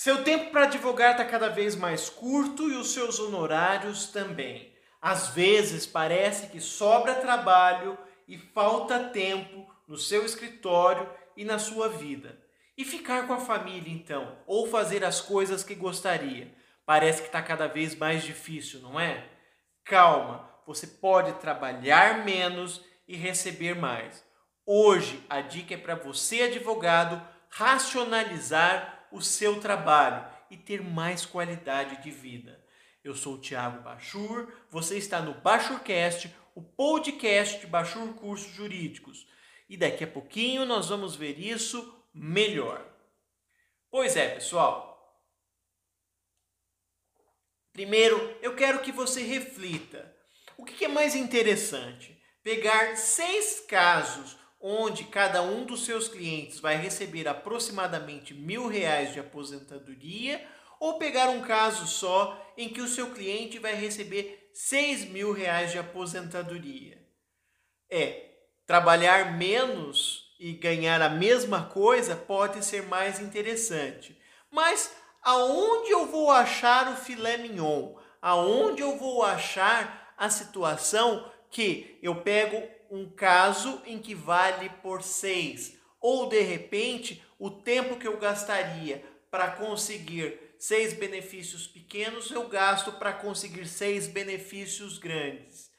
Seu tempo para advogar está cada vez mais curto e os seus honorários também. Às vezes parece que sobra trabalho e falta tempo no seu escritório e na sua vida. E ficar com a família, então, ou fazer as coisas que gostaria, parece que está cada vez mais difícil, não é? Calma, você pode trabalhar menos e receber mais. Hoje a dica é para você, advogado, racionalizar o seu trabalho e ter mais qualidade de vida. Eu sou o Thiago Bachur, você está no Bachurcast, o podcast de Bachur Cursos Jurídicos. E daqui a pouquinho nós vamos ver isso melhor. Pois é, pessoal. Primeiro, eu quero que você reflita. O que é mais interessante? Pegar seis casos onde cada um dos seus clientes vai receber aproximadamente mil reais de aposentadoria, ou pegar um caso só em que o seu cliente vai receber seis mil reais de aposentadoria. É, trabalhar menos e ganhar a mesma coisa pode ser mais interessante. Mas aonde eu vou achar o filé mignon? Aonde eu vou achar a situação que eu pego um caso em que vale por seis, ou de repente o tempo que eu gastaria para conseguir seis benefícios pequenos, eu gasto para conseguir seis benefícios grandes.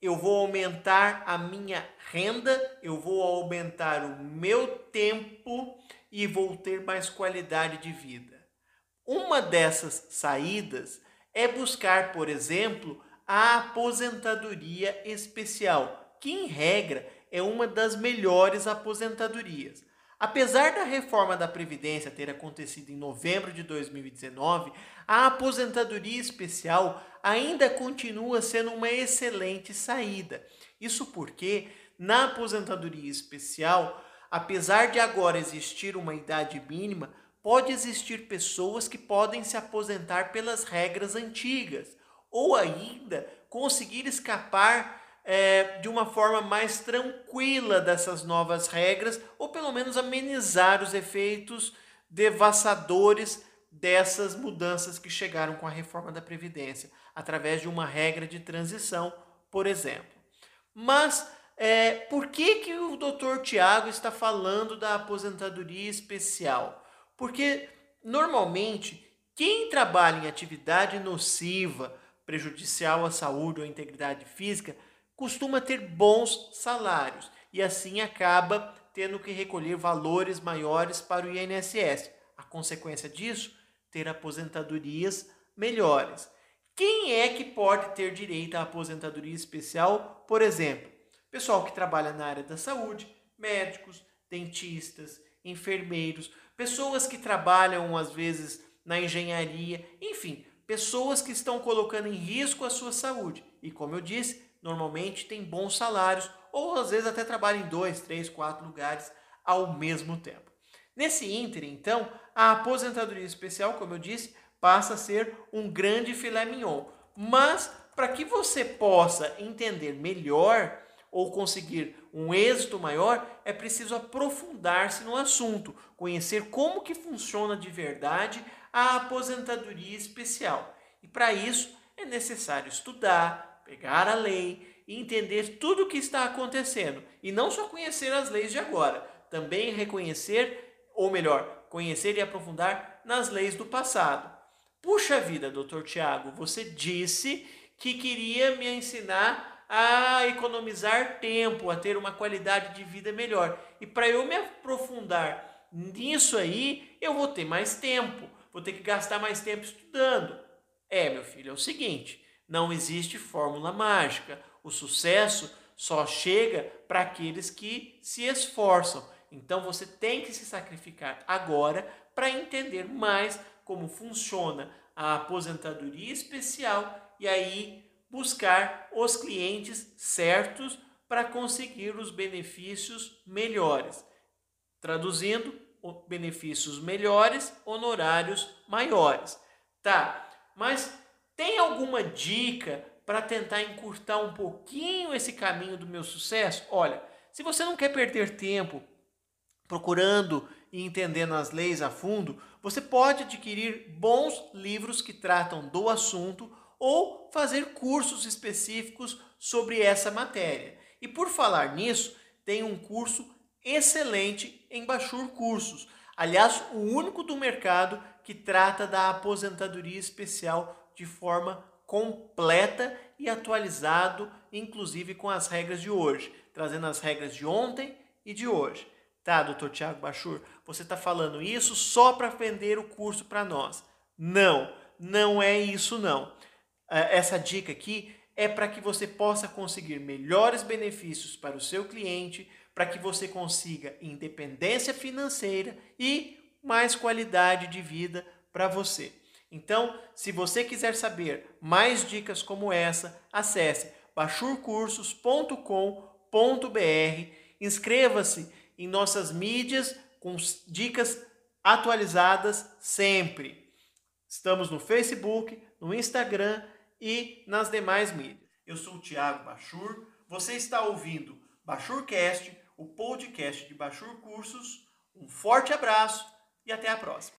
Eu vou aumentar a minha renda, eu vou aumentar o meu tempo e vou ter mais qualidade de vida. Uma dessas saídas é buscar, por exemplo, a aposentadoria especial que em regra é uma das melhores aposentadorias. Apesar da reforma da Previdência ter acontecido em novembro de 2019, a aposentadoria especial ainda continua sendo uma excelente saída. Isso porque, na aposentadoria especial, apesar de agora existir uma idade mínima, pode existir pessoas que podem se aposentar pelas regras antigas ou ainda conseguir escapar é, de uma forma mais tranquila dessas novas regras, ou pelo menos amenizar os efeitos devastadores dessas mudanças que chegaram com a reforma da Previdência, através de uma regra de transição, por exemplo. Mas é, por que, que o doutor Tiago está falando da aposentadoria especial? Porque normalmente quem trabalha em atividade nociva, prejudicial à saúde ou à integridade física, costuma ter bons salários e assim acaba tendo que recolher valores maiores para o INSS. A consequência disso, ter aposentadorias melhores. Quem é que pode ter direito à aposentadoria especial? Por exemplo, pessoal que trabalha na área da saúde, médicos, dentistas, enfermeiros, pessoas que trabalham às vezes na engenharia, enfim, pessoas que estão colocando em risco a sua saúde. E como eu disse, normalmente tem bons salários ou às vezes até trabalha em dois, três, quatro lugares ao mesmo tempo. Nesse ínter, então, a aposentadoria especial, como eu disse, passa a ser um grande filé mignon. Mas para que você possa entender melhor ou conseguir um êxito maior, é preciso aprofundar-se no assunto, conhecer como que funciona de verdade a aposentadoria especial. E para isso é necessário estudar, pegar a lei e entender tudo o que está acontecendo. E não só conhecer as leis de agora, também reconhecer, ou melhor, conhecer e aprofundar nas leis do passado. Puxa vida, doutor Tiago, você disse que queria me ensinar a economizar tempo, a ter uma qualidade de vida melhor. E para eu me aprofundar nisso aí, eu vou ter mais tempo, vou ter que gastar mais tempo estudando. É, meu filho, é o seguinte: não existe fórmula mágica. O sucesso só chega para aqueles que se esforçam. Então você tem que se sacrificar agora para entender mais como funciona a aposentadoria especial e aí buscar os clientes certos para conseguir os benefícios melhores. Traduzindo, benefícios melhores, honorários maiores. Tá, mas tem alguma dica para tentar encurtar um pouquinho esse caminho do meu sucesso? Olha, se você não quer perder tempo procurando e entendendo as leis a fundo, você pode adquirir bons livros que tratam do assunto ou fazer cursos específicos sobre essa matéria. E por falar nisso, tem um curso excelente em Bachur Cursos. Aliás, o único do mercado que trata da aposentadoria especial de forma completa e atualizado, inclusive com as regras de hoje, trazendo as regras de ontem e de hoje. Tá, doutor Tiago Bachur, você está falando isso só para vender o curso para nós. Não, não é isso não. É, essa dica aqui é para que você possa conseguir melhores benefícios para o seu cliente, para que você consiga independência financeira e mais qualidade de vida para você. Então, se você quiser saber mais dicas como essa, acesse bachurcursos.com.br, inscreva-se em nossas mídias com dicas atualizadas sempre. Estamos no Facebook, no Instagram e nas demais mídias. Eu sou o Thiago Bachur, você está ouvindo Bachurcast, o podcast de Bachur Cursos. Um forte abraço e até a próxima.